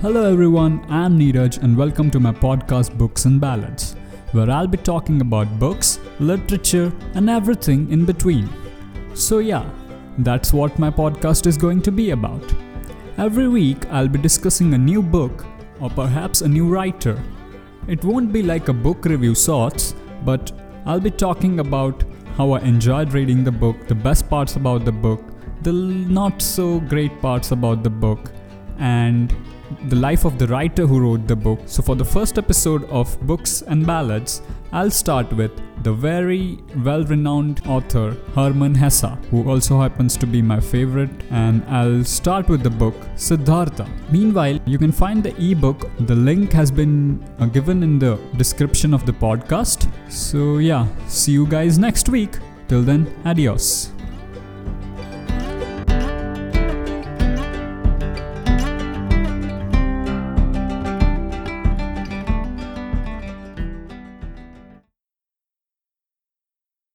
Hello everyone, I'm Neeraj and welcome to my podcast Books and Ballads, where I'll be talking about books, literature, and everything in between. So, yeah, that's what my podcast is going to be about. Every week, I'll be discussing a new book or perhaps a new writer. It won't be like a book review sorts, but I'll be talking about how I enjoyed reading the book, the best parts about the book, the not so great parts about the book, and the life of the writer who wrote the book. So, for the first episode of Books and Ballads, I'll start with the very well renowned author Hermann Hesse, who also happens to be my favorite, and I'll start with the book Siddhartha. Meanwhile, you can find the ebook, the link has been uh, given in the description of the podcast. So, yeah, see you guys next week. Till then, adios.